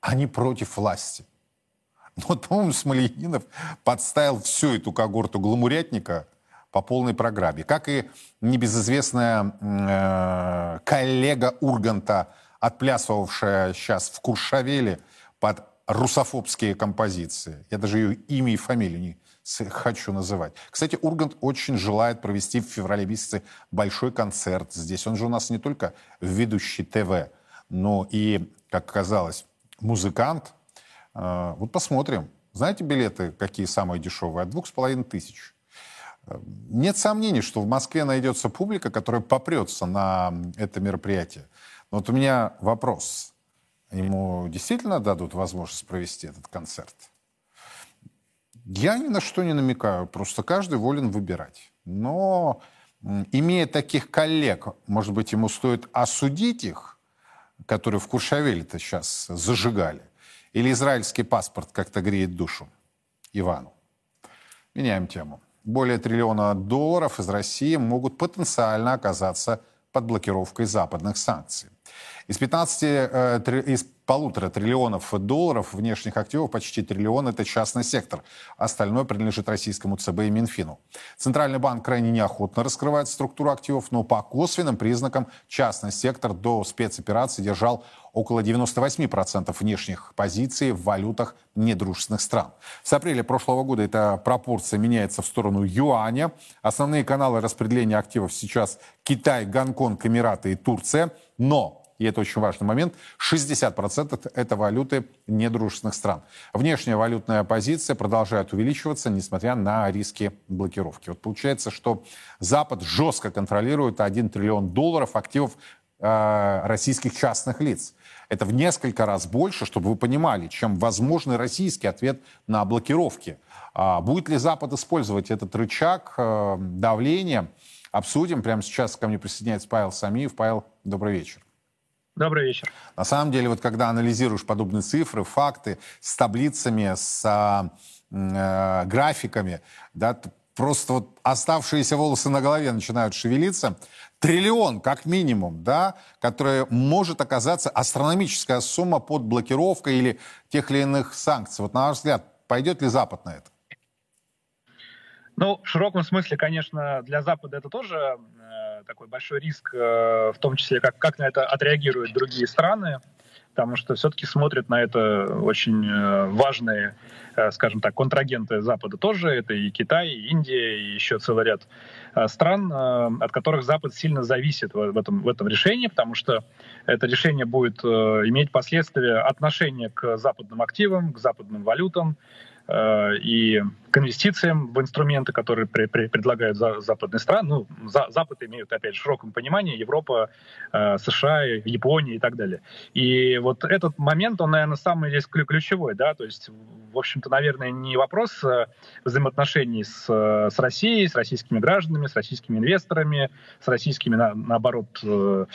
они против власти. Но вот, по-моему, Смольянинов подставил всю эту когорту гламурятника по полной программе. Как и небезызвестная э, коллега Урганта, отплясывавшая сейчас в Куршавеле под русофобские композиции. Я даже ее имя и фамилию не, хочу называть. Кстати, Ургант очень желает провести в феврале месяце большой концерт здесь. Он же у нас не только ведущий ТВ, но и, как оказалось, музыкант. А, вот посмотрим. Знаете билеты, какие самые дешевые? От двух с половиной тысяч. Нет сомнений, что в Москве найдется публика, которая попрется на это мероприятие. Но вот у меня вопрос. Ему действительно дадут возможность провести этот концерт? Я ни на что не намекаю, просто каждый волен выбирать. Но имея таких коллег, может быть, ему стоит осудить их, которые в Куршавеле-то сейчас зажигали, или израильский паспорт как-то греет душу Ивану. Меняем тему. Более триллиона долларов из России могут потенциально оказаться под блокировкой западных санкций. Из 15, э, из полутора триллионов долларов внешних активов почти триллион – это частный сектор. Остальное принадлежит российскому ЦБ и Минфину. Центральный банк крайне неохотно раскрывает структуру активов, но по косвенным признакам частный сектор до спецоперации держал около 98% внешних позиций в валютах недружественных стран. С апреля прошлого года эта пропорция меняется в сторону юаня. Основные каналы распределения активов сейчас Китай, Гонконг, Эмираты и Турция. Но и это очень важный момент, 60% это валюты недружественных стран. Внешняя валютная позиция продолжает увеличиваться, несмотря на риски блокировки. Вот получается, что Запад жестко контролирует 1 триллион долларов активов э, российских частных лиц. Это в несколько раз больше, чтобы вы понимали, чем возможный российский ответ на блокировки. А будет ли Запад использовать этот рычаг э, давления? Обсудим. Прямо сейчас ко мне присоединяется Павел Самиев. Павел, добрый вечер. Добрый вечер. На самом деле, вот когда анализируешь подобные цифры, факты с таблицами, с э, графиками, да, просто вот оставшиеся волосы на голове начинают шевелиться. Триллион, как минимум, да, который может оказаться астрономическая сумма под блокировкой или тех или иных санкций. Вот на ваш взгляд, пойдет ли Запад на это? Ну, в широком смысле, конечно, для Запада это тоже э, такой большой риск, э, в том числе, как, как на это отреагируют другие страны, потому что все-таки смотрят на это очень э, важные, э, скажем так, контрагенты Запада тоже. Это и Китай, и Индия, и еще целый ряд э, стран, от которых Запад сильно зависит в, этом, в этом решении, потому что это решение будет иметь последствия отношения к западным активам, к западным валютам, и к инвестициям в инструменты, которые при, при, предлагают за, западные страны. Ну, за, Запад имеют, опять же, в широком понимании, Европа, э, США, Япония и так далее. И вот этот момент, он, наверное, самый здесь ключевой, да, то есть, в общем-то, наверное, не вопрос э, взаимоотношений с, э, с Россией, с российскими гражданами, с российскими инвесторами, с российскими, на, наоборот, э,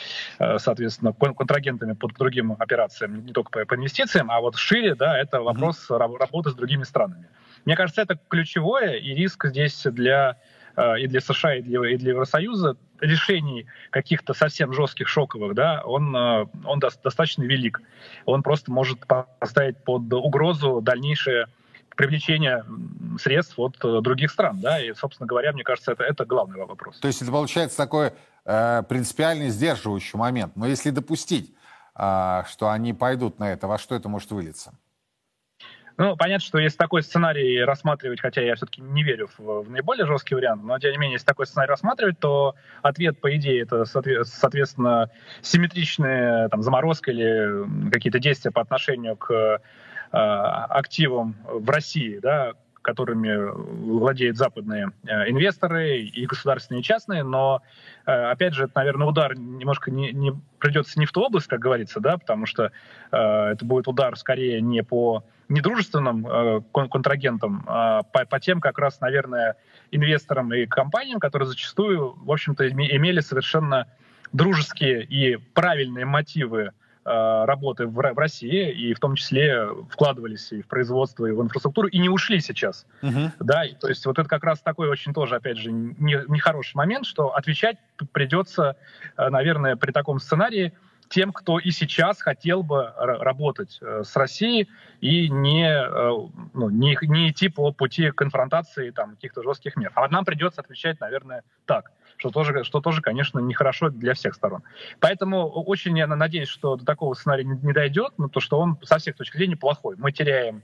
соответственно, контрагентами по другим операциям, не только по, по инвестициям, а вот шире, да, это вопрос mm-hmm. работы с другими странами. Мне кажется, это ключевое, и риск здесь для э, и для США, и для, и для Евросоюза решений каких-то совсем жестких, шоковых, да, он, э, он достаточно велик. Он просто может поставить под угрозу дальнейшее привлечение средств от э, других стран, да, и, собственно говоря, мне кажется, это, это главный вопрос. То есть это получается такой э, принципиальный сдерживающий момент. Но если допустить, э, что они пойдут на это, во что это может вылиться? Ну, понятно, что если такой сценарий рассматривать, хотя я все-таки не верю в, в наиболее жесткий вариант, но тем не менее, если такой сценарий рассматривать, то ответ, по идее, это, соответственно, симметричная там, заморозка или какие-то действия по отношению к э, активам в России, да, которыми владеют западные э, инвесторы и государственные, и частные, но, э, опять же, это, наверное, удар немножко не, не придется не в ту область, как говорится, да, потому что э, это будет удар скорее не по недружественным э, контрагентам, а по, по тем как раз, наверное, инвесторам и компаниям, которые зачастую, в общем-то, имели совершенно дружеские и правильные мотивы Э, работы в, в России, и в том числе вкладывались и в производство, и в инфраструктуру, и не ушли сейчас. Uh-huh. Да, и, то есть вот это как раз такой очень тоже, опять же, нехороший не момент, что отвечать придется, э, наверное, при таком сценарии тем, кто и сейчас хотел бы работать э, с Россией и не, ну, не, не идти по пути конфронтации там, каких-то жестких мер. А нам придется отвечать, наверное, так что тоже, что тоже, конечно, нехорошо для всех сторон. Поэтому очень я надеюсь, что до такого сценария не, не дойдет, но то, что он со всех точек зрения плохой. Мы теряем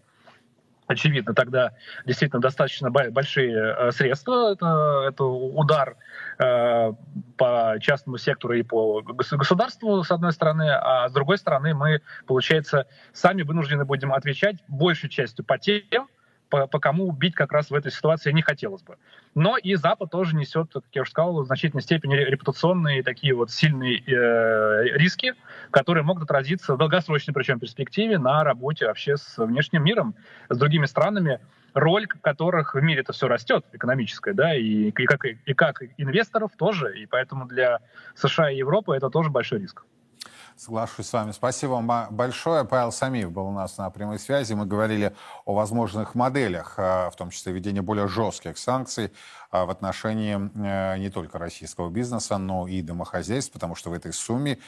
очевидно, тогда действительно достаточно большие э, средства. Это, это удар э, по частному сектору и по государству, с одной стороны, а с другой стороны мы, получается, сами вынуждены будем отвечать большей частью по тем, по, по кому убить как раз в этой ситуации не хотелось бы. Но и Запад тоже несет, как я уже сказал, в значительной степени репутационные такие вот сильные э, риски, которые могут отразиться в долгосрочной причем перспективе на работе вообще с внешним миром, с другими странами, роль которых в мире это все растет, экономическая, да, и, и, как, и как инвесторов тоже, и поэтому для США и Европы это тоже большой риск. Соглашусь с вами. Спасибо вам большое. Павел Самиев был у нас на прямой связи. Мы говорили о возможных моделях, э, в том числе введения более жестких санкций э, в отношении э, не только российского бизнеса, но и домохозяйств, потому что в этой сумме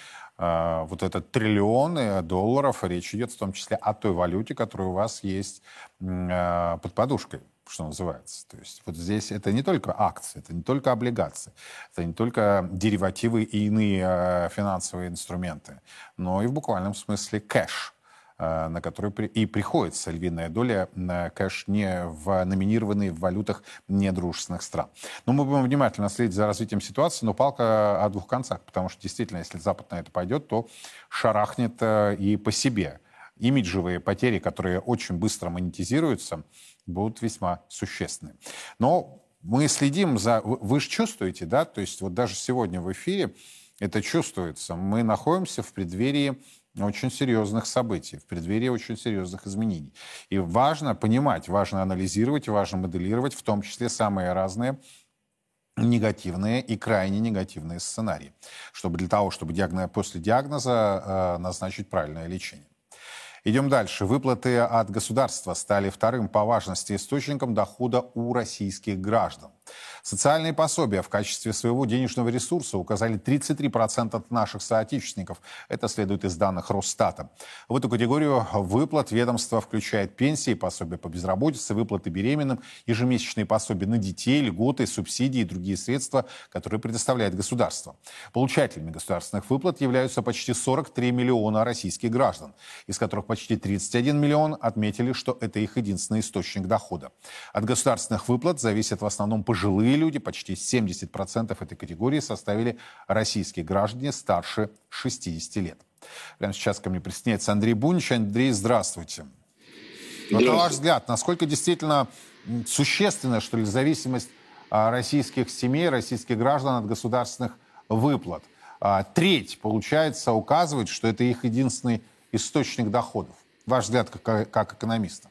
вот этот триллион долларов, речь идет в том числе о той валюте, которая у вас есть под подушкой что называется. То есть вот здесь это не только акции, это не только облигации, это не только деривативы и иные э, финансовые инструменты, но и в буквальном смысле кэш. Э, на который и приходится львиная доля, конечно, не в номинированные в валютах недружественных стран. Но мы будем внимательно следить за развитием ситуации, но палка о двух концах, потому что действительно, если Запад на это пойдет, то шарахнет и по себе. Имиджевые потери, которые очень быстро монетизируются, будут весьма существенны. Но мы следим за... Вы же чувствуете, да? То есть вот даже сегодня в эфире это чувствуется. Мы находимся в преддверии очень серьезных событий, в преддверии очень серьезных изменений. И важно понимать, важно анализировать, важно моделировать, в том числе самые разные негативные и крайне негативные сценарии, чтобы для того, чтобы диагноз, после диагноза э, назначить правильное лечение. Идем дальше. Выплаты от государства стали вторым по важности источником дохода у российских граждан. Социальные пособия в качестве своего денежного ресурса указали 33% от наших соотечественников. Это следует из данных Росстата. В эту категорию выплат ведомство включает пенсии, пособия по безработице, выплаты беременным, ежемесячные пособия на детей, льготы, субсидии и другие средства, которые предоставляет государство. Получателями государственных выплат являются почти 43 миллиона российских граждан, из которых почти 31 миллион отметили, что это их единственный источник дохода. От государственных выплат зависят в основном пожилые Пожилые люди, почти 70% этой категории составили российские граждане старше 60 лет. Прямо сейчас ко мне присоединяется Андрей Бунич. Андрей, здравствуйте. Вот на ваш взгляд, насколько действительно существенна, что ли, зависимость а, российских семей, российских граждан от государственных выплат? А, треть, получается, указывает, что это их единственный источник доходов. Ваш взгляд как, как экономиста?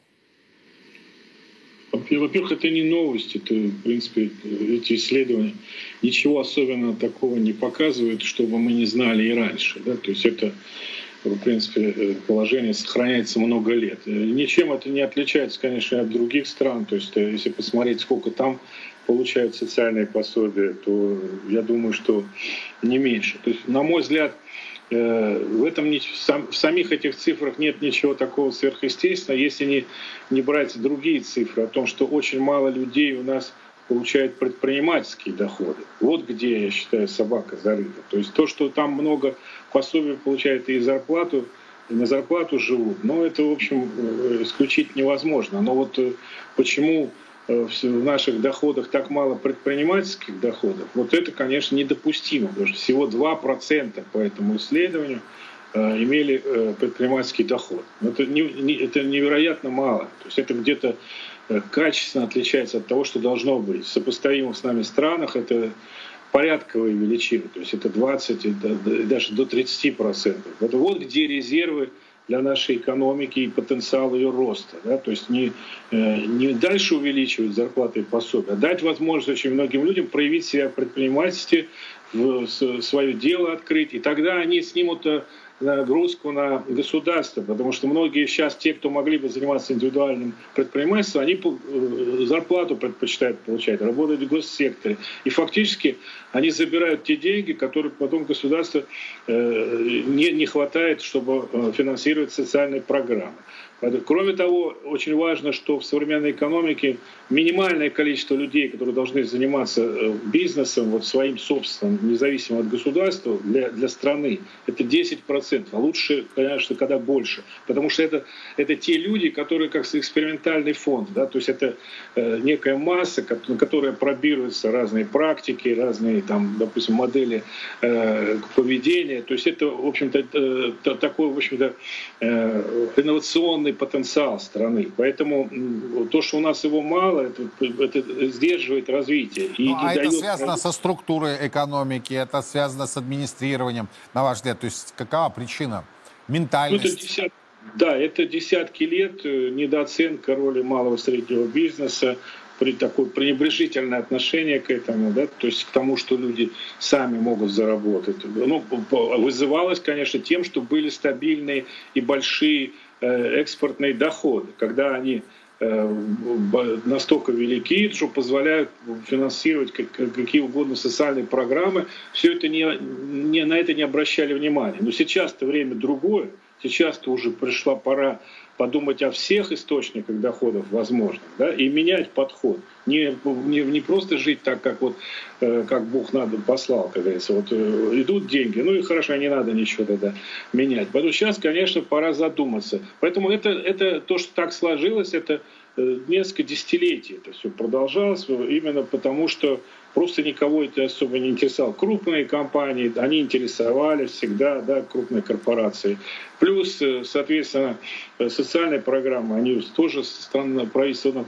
Во-первых, это не новость, это, в принципе, эти исследования ничего особенного такого не показывают, чтобы мы не знали и раньше. Да? То есть это, в принципе, э, положение сохраняется много лет. Э, ничем это не отличается, конечно, от других стран. То есть э, если посмотреть, сколько там получают социальные пособия, то я думаю, что не меньше. То есть, на мой взгляд, в этом в самих этих цифрах нет ничего такого сверхъестественного, если не, не брать другие цифры о том, что очень мало людей у нас получают предпринимательские доходы. Вот где, я считаю, собака зарыта. То есть то, что там много пособий получают и зарплату, и на зарплату живут, но это, в общем, э, исключить невозможно. Но вот э, почему Э, в наших доходах так мало предпринимательских доходов, вот это, конечно, недопустимо, что всего 2% по этому исследованию э, имели э, предпринимательский доход. Это, не, это невероятно мало. То есть это где-то качественно отличается от того, что должно быть. В сопоставимых с нами странах это порядковые величины, то есть это 20, это даже до 30%. Это вот где резервы для нашей экономики и потенциал ее роста. Да? То есть не, э, не дальше увеличивать зарплаты и пособия, а дать возможность очень многим людям проявить себя в предпринимательстве, в свое дело открыть, и тогда они снимут э, нагрузку на государство, потому что многие сейчас, те, кто могли бы заниматься индивидуальным предпринимательством, они э, зарплату предпочитают получать, работать в госсекторе. И фактически они забирают те деньги, которые потом государство э, не, не хватает, чтобы э, финансировать социальные программы. Кроме того, очень важно, что в современной экономике минимальное количество людей, которые должны заниматься э, бизнесом, вот своим собственным, независимо от государства, для, для страны, это 10%. А лучше, конечно, когда больше. Потому что это, это те люди, которые как экспериментальный фонд. Да? То есть это некая масса, на которой пробируются разные практики, разные, там, допустим, модели э, поведения. То есть это, в общем-то, э, такой, в общем-то, э, инновационный потенциал страны. Поэтому то, что у нас его мало, это, это сдерживает развитие. И ну, а это связано со структурой экономики, это связано с администрированием, на ваш взгляд? То есть какова причина? Ментальность? Ну, это десят... Да, это десятки лет недооценка роли малого и среднего бизнеса, такое пренебрежительное отношение к этому, да, то есть к тому, что люди сами могут заработать. Ну, вызывалось, конечно, тем, что были стабильные и большие Э, экспортные доходы, когда они э, настолько велики, что позволяют финансировать какие угодно социальные программы, все это не, не, на это не обращали внимания. Но сейчас-то время другое. сейчас-то уже пришла пора подумать о всех источниках доходов возможных, да, и менять подход. Не, не, не просто жить так, как вот э, как Бог надо послал, как говорится. Вот э, идут деньги, ну и хорошо, не надо ничего тогда менять. Поэтому сейчас, конечно, пора задуматься. Поэтому это, это то, что так сложилось, это э, несколько десятилетий это все продолжалось, именно потому что просто никого это особо не интересовало. Крупные компании, они интересовали всегда, да, крупные корпорации. Плюс, э, соответственно, э, социальные программы, они тоже правительство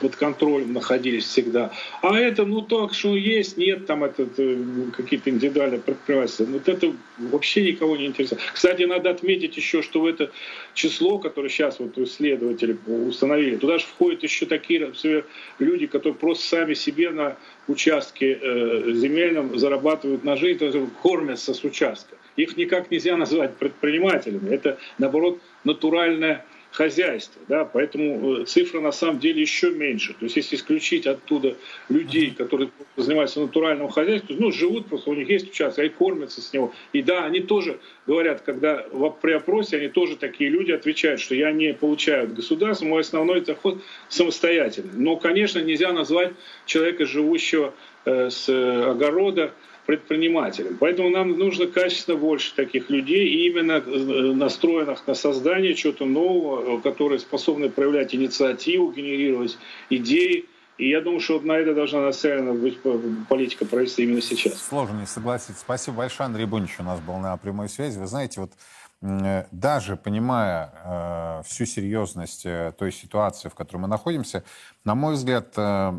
под контролем находились всегда. А это, ну так, что есть, нет, там это, э, какие-то индивидуальные предприятия. Вот это вообще никого не интересует. Кстати, надо отметить еще, что в это число, которое сейчас вот исследователи установили, туда же входят еще такие люди, которые просто сами себе на участке э, земельном зарабатывают на жизнь, то есть кормятся с участка. Их никак нельзя назвать предпринимателями. Это, наоборот, натуральное хозяйство. Да? Поэтому э, цифра на самом деле еще меньше. То есть если исключить оттуда людей, которые занимаются натуральным хозяйством, ну, живут просто, у них есть участок, они кормятся с него. И да, они тоже говорят, когда при опросе, они тоже такие люди отвечают, что я не получаю от государства, мой основной доход самостоятельный. Но, конечно, нельзя назвать человека, живущего э, с огорода, предпринимателям. Поэтому нам нужно качественно больше таких людей, и именно э, настроенных на создание чего-то нового, э, которые способны проявлять инициативу, генерировать идеи. И я думаю, что на это должна нацелена быть политика правительства именно сейчас. Сложно не согласиться. Спасибо большое. Андрей Бунич у нас был на прямой связи. Вы знаете, вот э, даже понимая э, всю серьезность э, той ситуации, в которой мы находимся, на мой взгляд, э,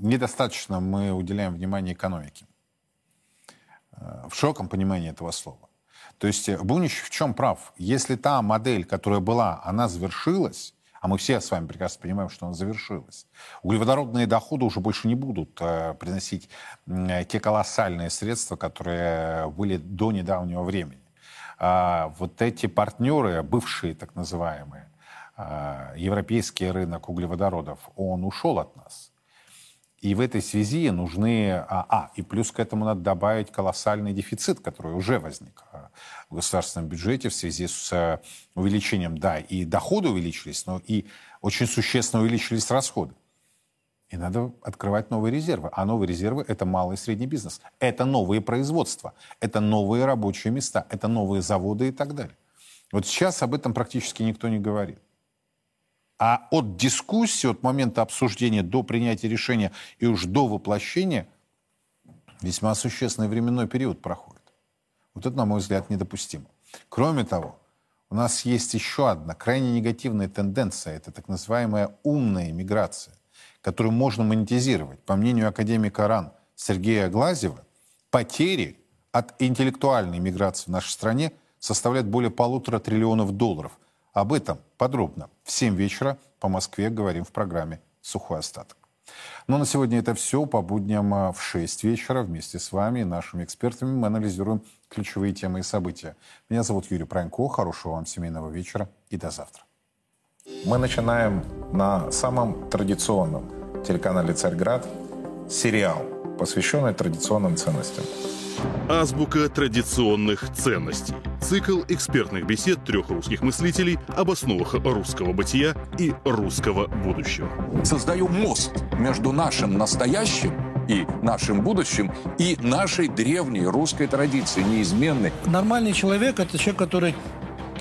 недостаточно мы уделяем внимание экономике в широком понимании этого слова. То есть э, Бунич в чем прав? Если та модель, которая была, она завершилась, а мы все с вами прекрасно понимаем, что она завершилась. Углеводородные доходы уже больше не будут э, приносить э, те колоссальные средства, которые были до недавнего времени. А вот эти партнеры, бывшие так называемые, э, европейский рынок углеводородов, он ушел от нас. И в этой связи нужны... А, а, и плюс к этому надо добавить колоссальный дефицит, который уже возник а, в государственном бюджете в связи с э, увеличением, да, и доходы увеличились, но и очень существенно увеличились расходы. И надо открывать новые резервы. А новые резервы – это малый и средний бизнес. Это новые производства, это новые рабочие места, это новые заводы и так далее. Вот сейчас об этом практически никто не говорит. А от дискуссии, от момента обсуждения до принятия решения и уж до воплощения весьма существенный временной период проходит. Вот это, на мой взгляд, недопустимо. Кроме того, у нас есть еще одна крайне негативная тенденция. Это так называемая умная миграция, которую можно монетизировать. По мнению академика РАН Сергея Глазева, потери от интеллектуальной миграции в нашей стране составляют более полутора триллионов долларов – об этом подробно в 7 вечера по Москве говорим в программе «Сухой остаток». Но ну, на сегодня это все. По будням а, в 6 вечера вместе с вами и нашими экспертами мы анализируем ключевые темы и события. Меня зовут Юрий Пронько. Хорошего вам семейного вечера и до завтра. Мы начинаем на самом традиционном телеканале «Царьград» сериал, посвященный традиционным ценностям. Азбука традиционных ценностей. Цикл экспертных бесед трех русских мыслителей об основах русского бытия и русского будущего. Создаю мост между нашим настоящим и нашим будущим, и нашей древней русской традицией, неизменной. Нормальный человек – это человек, который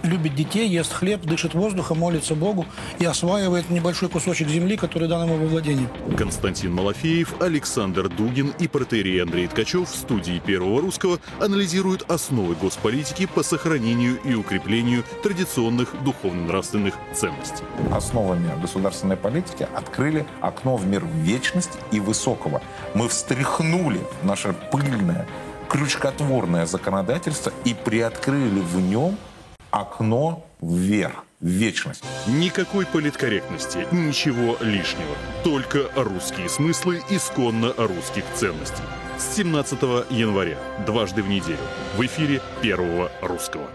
любит детей, ест хлеб, дышит воздухом, молится Богу и осваивает небольшой кусочек земли, который дан ему во владение. Константин Малафеев, Александр Дугин и протерей Андрей Ткачев в студии Первого Русского анализируют основы госполитики по сохранению и укреплению традиционных духовно-нравственных ценностей. Основами государственной политики открыли окно в мир вечности и высокого. Мы встряхнули наше пыльное, крючкотворное законодательство и приоткрыли в нем окно вверх, в вечность. Никакой политкорректности, ничего лишнего. Только русские смыслы исконно русских ценностей. С 17 января, дважды в неделю, в эфире Первого Русского.